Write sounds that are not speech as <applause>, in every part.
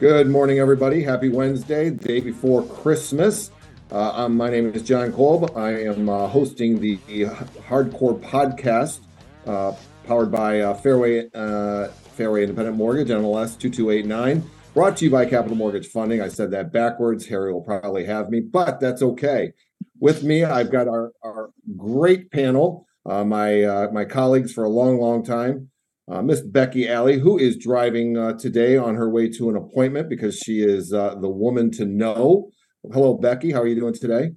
Good morning, everybody. Happy Wednesday, day before Christmas. Uh, my name is John Kolb. I am uh, hosting the Hardcore Podcast, uh, powered by uh, Fairway uh, Fairway Independent Mortgage, NMLS 2289. Brought to you by Capital Mortgage Funding. I said that backwards. Harry will probably have me, but that's okay. With me, I've got our, our great panel, uh, my my colleagues for a long, long time uh, Miss Becky Alley, who is driving uh, today on her way to an appointment because she is uh, the woman to know. Hello, Becky. How are you doing today?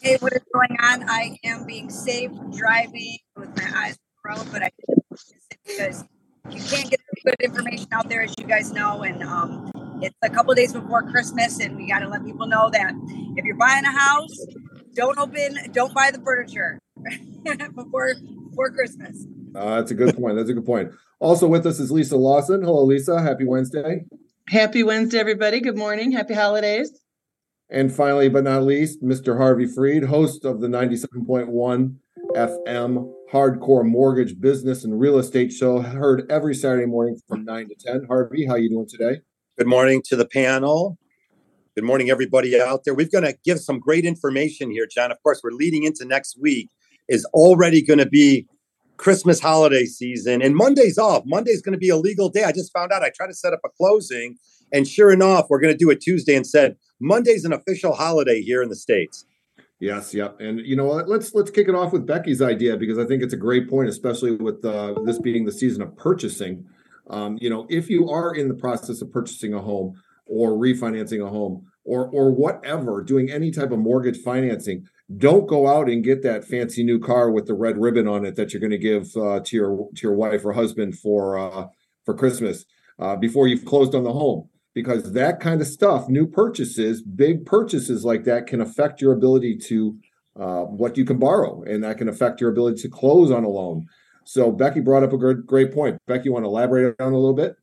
Hey, what is going on? I am being safe driving with my eyes closed, but I because you can't get good information out there, as you guys know, and um, it's a couple days before Christmas, and we got to let people know that if you're buying a house, don't open, don't buy the furniture <laughs> before before Christmas. Uh, that's a good point. That's a good point. Also with us is Lisa Lawson. Hello, Lisa. Happy Wednesday. Happy Wednesday, everybody. Good morning. Happy holidays. And finally, but not least, Mr. Harvey Freed, host of the 97.1 FM Hardcore Mortgage Business and Real Estate Show, heard every Saturday morning from 9 to 10. Harvey, how you doing today? Good morning to the panel. Good morning, everybody out there. We're going to give some great information here, John. Of course, we're leading into next week. Is already going to be Christmas holiday season and Monday's off. Monday's going to be a legal day. I just found out I tried to set up a closing and sure enough, we're going to do it Tuesday and said Monday's an official holiday here in the States. Yes, yep. And you know what? Let's let's kick it off with Becky's idea because I think it's a great point, especially with uh, this being the season of purchasing. Um, you know, if you are in the process of purchasing a home or refinancing a home or or whatever, doing any type of mortgage financing, don't go out and get that fancy new car with the red ribbon on it that you're going to give uh, to your to your wife or husband for uh, for Christmas uh, before you've closed on the home because that kind of stuff, new purchases, big purchases like that, can affect your ability to uh, what you can borrow, and that can affect your ability to close on a loan. So Becky brought up a great great point. Becky, you want to elaborate on a little bit?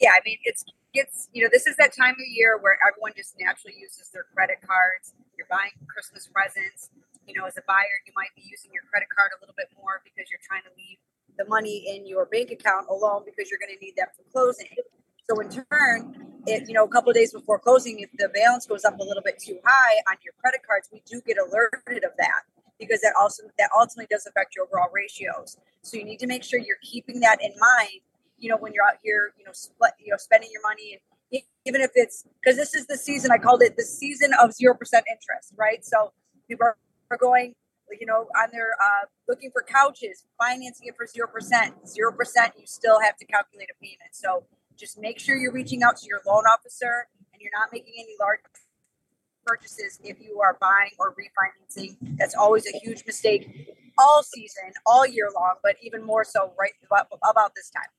Yeah, I mean it's it's you know this is that time of year where everyone just naturally uses their credit cards you're buying Christmas presents. You know, as a buyer, you might be using your credit card a little bit more because you're trying to leave the money in your bank account alone because you're going to need that for closing. So in turn, if you know a couple of days before closing, if the balance goes up a little bit too high on your credit cards, we do get alerted of that because that also that ultimately does affect your overall ratios. So you need to make sure you're keeping that in mind. You know, when you're out here, you know, split, you know, spending your money and even if it's because this is the season I called it the season of zero percent interest, right? So people are going, you know, on their uh, looking for couches, financing it for zero percent. Zero percent, you still have to calculate a payment. So just make sure you're reaching out to your loan officer and you're not making any large purchases if you are buying or refinancing. That's always a huge mistake all season, all year long, but even more so right about, about this time.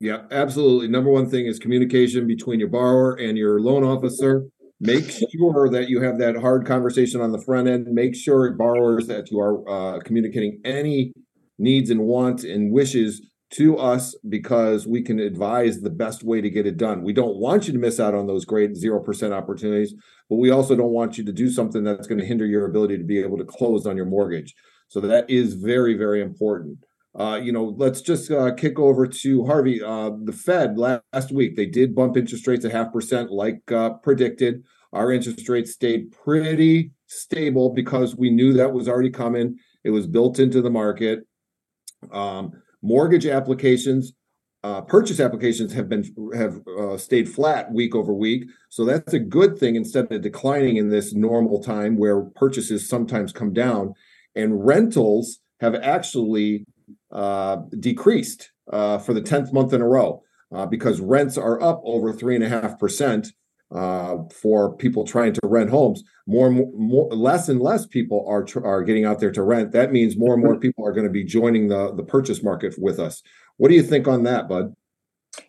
Yeah, absolutely. Number one thing is communication between your borrower and your loan officer. Make sure that you have that hard conversation on the front end. Make sure borrowers that you are uh, communicating any needs and wants and wishes to us because we can advise the best way to get it done. We don't want you to miss out on those great 0% opportunities, but we also don't want you to do something that's going to hinder your ability to be able to close on your mortgage. So that is very, very important. Uh, you know, let's just uh, kick over to Harvey. Uh, the Fed last week they did bump interest rates a half percent, like uh, predicted. Our interest rates stayed pretty stable because we knew that was already coming. It was built into the market. Um, mortgage applications, uh, purchase applications have been have uh, stayed flat week over week, so that's a good thing instead of declining in this normal time where purchases sometimes come down, and rentals have actually uh, decreased uh, for the 10th month in a row uh, because rents are up over 3.5% uh, for people trying to rent homes. More and more, less and less people are, are getting out there to rent. That means more and more people are going to be joining the, the purchase market with us. What do you think on that, Bud?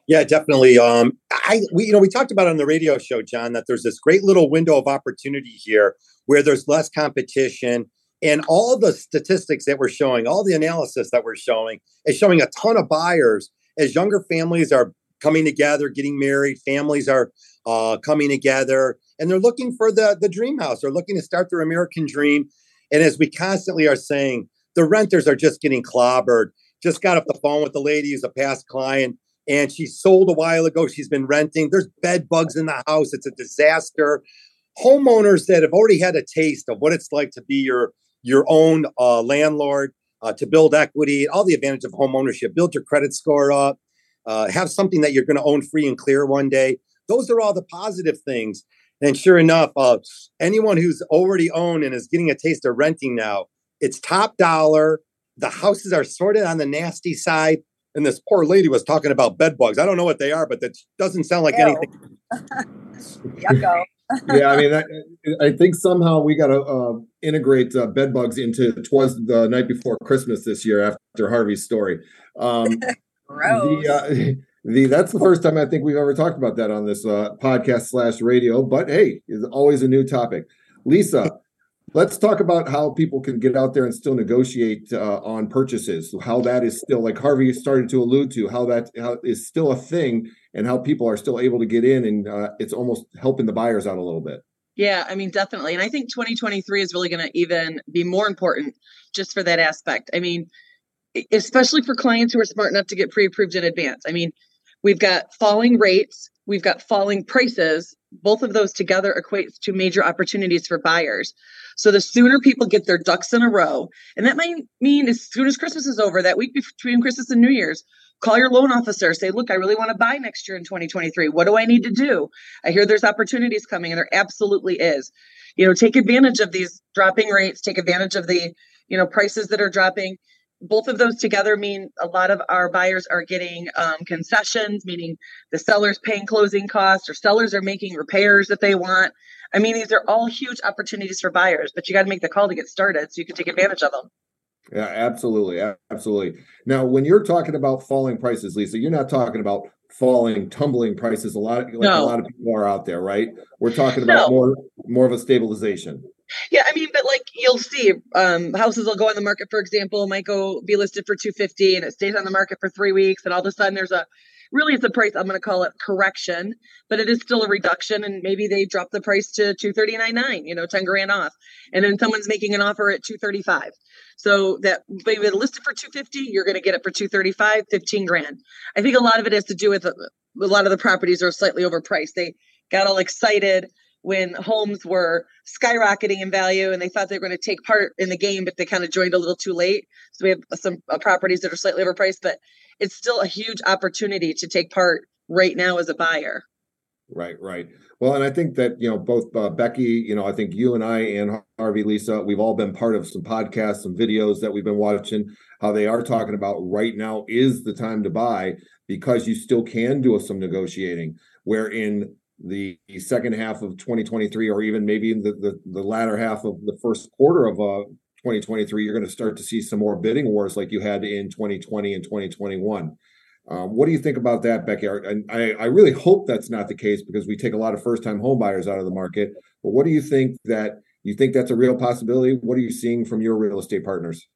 Yeah, definitely. Um, I we you know we talked about on the radio show, John, that there's this great little window of opportunity here where there's less competition and all the statistics that we're showing, all the analysis that we're showing, is showing a ton of buyers as younger families are coming together, getting married, families are uh, coming together, and they're looking for the, the dream house. They're looking to start their American dream. And as we constantly are saying, the renters are just getting clobbered. Just got off the phone with the lady who's a past client. and she sold a while ago. She's been renting. There's bed bugs in the house. It's a disaster. Homeowners that have already had a taste of what it's like to be your your own uh, landlord, uh, to build equity, all the advantage of home ownership, build your credit score up, uh, have something that you're going to own free and clear one day. Those are all the positive things. And sure enough, uh, anyone who's already owned and is getting a taste of renting now, it's top dollar. The houses are sorted on the nasty side. And this poor lady was talking about bed bugs. I don't know what they are, but that doesn't sound like Ew. anything. <laughs> Yucko. Yeah, I mean, I, I, think somehow we got to uh, integrate uh, bed bugs into "Twas the Night Before Christmas" this year after Harvey's story. Um. <laughs> The, uh, the that's the first time I think we've ever talked about that on this uh, podcast slash radio. But hey, it's always a new topic. Lisa, let's talk about how people can get out there and still negotiate uh, on purchases. How that is still, like Harvey started to allude to, how that how is still a thing, and how people are still able to get in, and uh, it's almost helping the buyers out a little bit. Yeah, I mean, definitely. And I think 2023 is really going to even be more important just for that aspect. I mean, especially for clients who are smart enough to get pre-approved in advance. I mean, we've got falling rates, we've got falling prices. Both of those together equates to major opportunities for buyers. So the sooner people get their ducks in a row, and that might mean as soon as Christmas is over, that week between Christmas and New Year's, call your loan officer, say, look, I really want to buy next year in 2023. What do I need to do? I hear there's opportunities coming, and there absolutely is. You know, take advantage of these dropping rates, take advantage of the, you know, prices that are dropping both of those together mean a lot of our buyers are getting um, concessions, meaning the seller's paying closing costs or sellers are making repairs that they want. I mean, these are all huge opportunities for buyers, but you got to make the call to get started so you can take advantage of them. Yeah, absolutely. Absolutely. Now, when you're talking about falling prices, Lisa, you're not talking about falling, tumbling prices. A lot of like no. a lot of people are out there, right? We're talking about no. more more of a stabilization. Yeah, I mean, but like you'll see, um, houses will go on the market, for example, might go be listed for 250 and it stays on the market for three weeks, and all of a sudden there's a really it's a price I'm going to call it correction, but it is still a reduction, and maybe they drop the price to 239.9, you know, 10 grand off, and then someone's making an offer at 235. So that maybe listed for 250, you're going to get it for 235, 15 grand. I think a lot of it has to do with a, lot of the properties are slightly overpriced. They got all excited when homes were skyrocketing in value and they thought they were going to take part in the game, but they kind of joined a little too late. So we have some uh, properties that are slightly overpriced, but it's still a huge opportunity to take part right now as a buyer. Right, right. Well, and I think that you know both uh, Becky, you know, I think you and I and Harvey, Lisa, we've all been part of some podcasts, some videos that we've been watching. How they are talking about right now is the time to buy because you still can do some negotiating. Where in the second half of 2023 or even maybe in the, the, the latter half of the first quarter of uh, 2023 you're going to start to see some more bidding wars like you had in 2020 and 2021 um, what do you think about that becky? I, I really hope that's not the case because we take a lot of first time home buyers out of the market. But what do you think that you think that's a real possibility? What are you seeing from your real estate partners?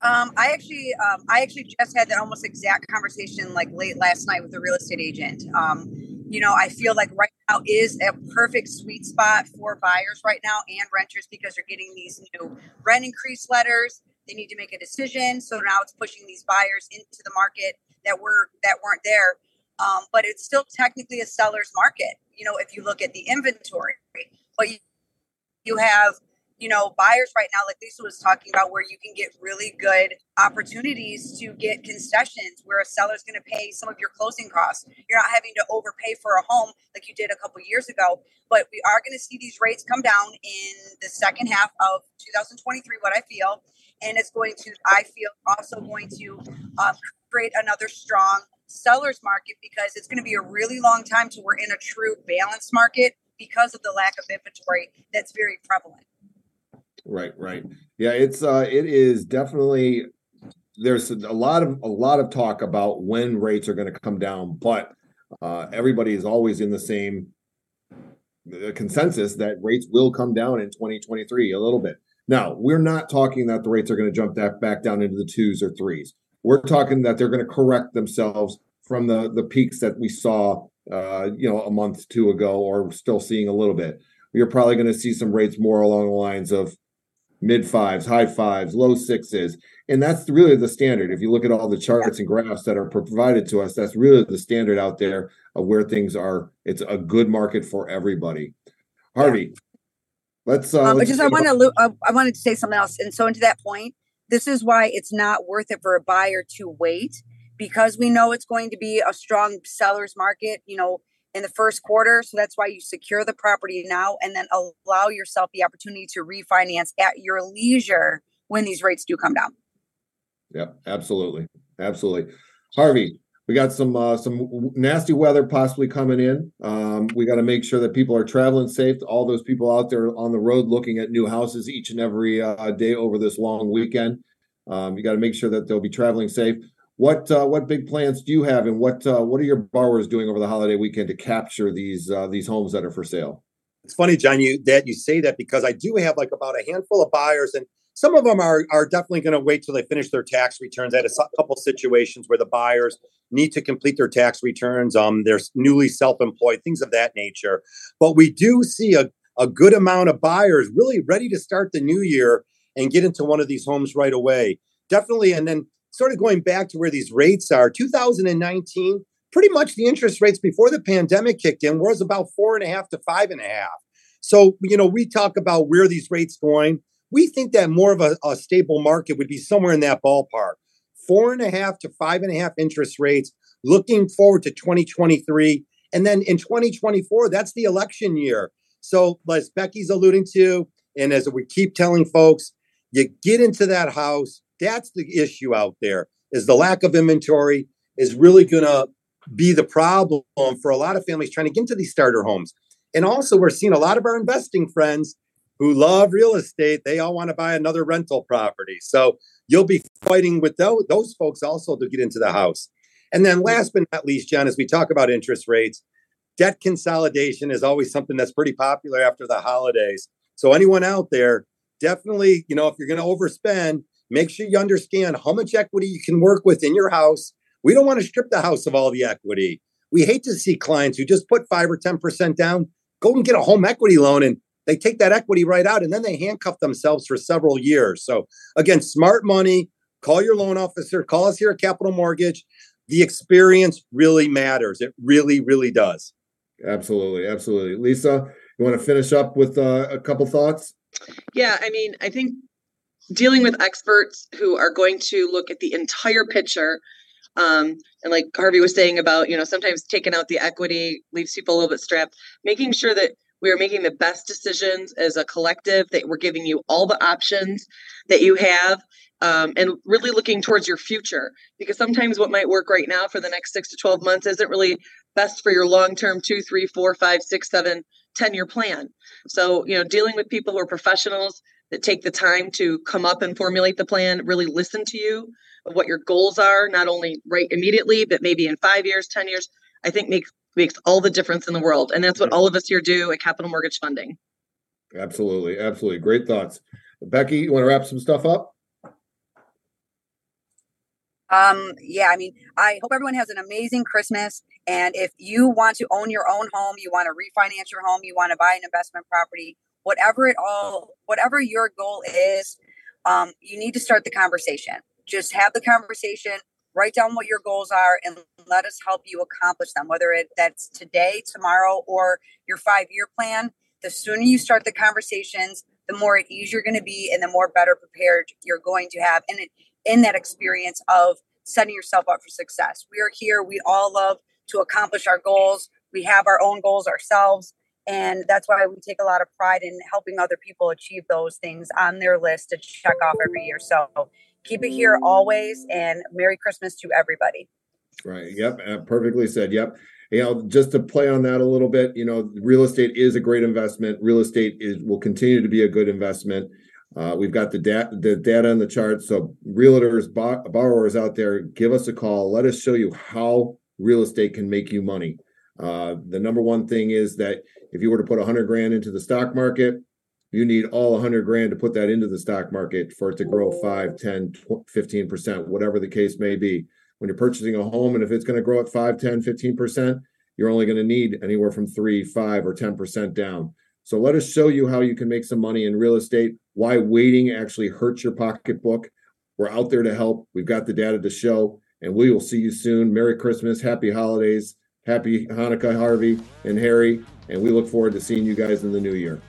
Um, I actually, um, I actually just had that almost exact conversation like late last night with a real estate agent. Um, you know, I feel like right now is a perfect sweet spot for buyers right now and renters because they're getting these new rent increase letters. They need to make a decision, so now it's pushing these buyers into the market that were that weren't there. Um, but it's still technically a seller's market. You know, if you look at the inventory, but you, you have you know, buyers right now, like Lisa was talking about, where you can get really good opportunities to get concessions where a seller's going to pay some of your closing costs. You're not having to overpay for a home like you did a couple years ago. But we are going to see these rates come down in the second half of 2023, what I feel. And it's going to, I feel, also going to um, create another strong seller's market because it's going to be a really long time till we're in a true balance market because of the lack of inventory that's very prevalent. Right, right. Yeah, it's uh it is definitely there's a lot of a lot of talk about when rates are going to come down, but uh everybody is always in the same consensus that rates will come down in 2023 a little bit. Now, we're not talking that the rates are going to jump that back down into the twos or threes. We're talking that they're going to correct themselves from the the peaks that we saw uh you know a month two ago or still seeing a little bit. You're probably going to see some rates more along the lines of mid fives, high fives, low sixes. And that's really the standard. If you look at all the charts and graphs that are provided to us, that's really the standard out there of where things are. It's a good market for everybody. Harvey, let's. Uh, um, let's just I want to uh, I wanted to say something else, and so into that point, this is why it's not worth it for a buyer to wait because we know it's going to be a strong seller's market. You know, in the first quarter. So that's why you secure the property now and then allow yourself the opportunity to refinance at your leisure when these rates do come down. Yeah, absolutely. Absolutely. Harvey, we got some uh, some nasty weather possibly coming in. Um, we got to make sure that people are traveling safe. All those people out there on the road looking at new houses each and every uh, day over this long weekend. Um, you got to make sure that they'll be traveling safe. What uh, what big plans do you have, and what uh, what are your borrowers doing over the holiday weekend to capture these uh, these homes that are for sale? It's funny, John, you that you say that because I do have like about a handful of buyers, and some of them are are definitely going to wait till they finish their tax returns. I had a couple situations where the buyers need to complete their tax returns. Um, they're newly self-employed, things of that nature. But we do see a a good amount of buyers really ready to start the new year and get into one of these homes right away. Definitely, and then sort of going back to where these rates are, 2019, pretty much the interest rates before the pandemic kicked in was about four and a half to five and a half. So, you know, we talk about where these rates going. We think that more of a, a stable market would be somewhere in that ballpark. Four and a half to five and a half interest rates, looking forward to 2023. And then in 2024, that's the election year. So, as Becky's alluding to, and as we keep telling folks, you get into that house, that's the issue out there is the lack of inventory is really going to be the problem for a lot of families trying to get into these starter homes. And also, we're seeing a lot of our investing friends who love real estate. They all want to buy another rental property. So you'll be fighting with those, those folks also to get into the house. And then, last but not least, John, as we talk about interest rates, debt consolidation is always something that's pretty popular after the holidays. So, anyone out there, definitely, you know, if you're going to overspend, Make sure you understand how much equity you can work with in your house. We don't want to strip the house of all the equity. We hate to see clients who just put five or 10% down, go and get a home equity loan and they take that equity right out and then they handcuff themselves for several years. So, again, smart money, call your loan officer, call us here at Capital Mortgage. The experience really matters. It really, really does. Absolutely. Absolutely. Lisa, you want to finish up with uh, a couple thoughts? Yeah. I mean, I think dealing with experts who are going to look at the entire picture um, and like harvey was saying about you know sometimes taking out the equity leaves people a little bit strapped making sure that we are making the best decisions as a collective that we're giving you all the options that you have um, and really looking towards your future. Because sometimes what might work right now for the next six to 12 months isn't really best for your long term two three four five six seven 10 year plan. So you know dealing with people who are professionals that take the time to come up and formulate the plan, really listen to you what your goals are, not only right immediately, but maybe in five years, 10 years, I think makes makes all the difference in the world. And that's what all of us here do at Capital Mortgage Funding. Absolutely. Absolutely. Great thoughts. Becky, you want to wrap some stuff up? Um, yeah, I mean, I hope everyone has an amazing Christmas. And if you want to own your own home, you want to refinance your home, you want to buy an investment property, whatever it all whatever your goal is um, you need to start the conversation. Just have the conversation write down what your goals are and let us help you accomplish them whether it that's today tomorrow or your five year plan. The sooner you start the conversations the more at ease you're going to be and the more better prepared you're going to have and in that experience of setting yourself up for success. We are here we all love to accomplish our goals. We have our own goals ourselves and that's why we take a lot of pride in helping other people achieve those things on their list to check off every year. So keep it here always and Merry Christmas to everybody. Right. Yep. Uh, perfectly said. Yep. You know, just to play on that a little bit, you know, real estate is a great investment. Real estate is will continue to be a good investment. Uh, we've got the data, the data and the charts. So, realtors, borrowers out there, give us a call. Let us show you how real estate can make you money. Uh, the number one thing is that if you were to put 100 grand into the stock market, you need all 100 grand to put that into the stock market for it to grow 5, 10, 15%, whatever the case may be. When you're purchasing a home, and if it's going to grow at 5, 10, 15%, you're only going to need anywhere from 3, 5, or 10% down. So let us show you how you can make some money in real estate, why waiting actually hurts your pocketbook. We're out there to help. We've got the data to show, and we will see you soon. Merry Christmas, happy holidays Happy Hanukkah, Harvey and Harry, and we look forward to seeing you guys in the new year.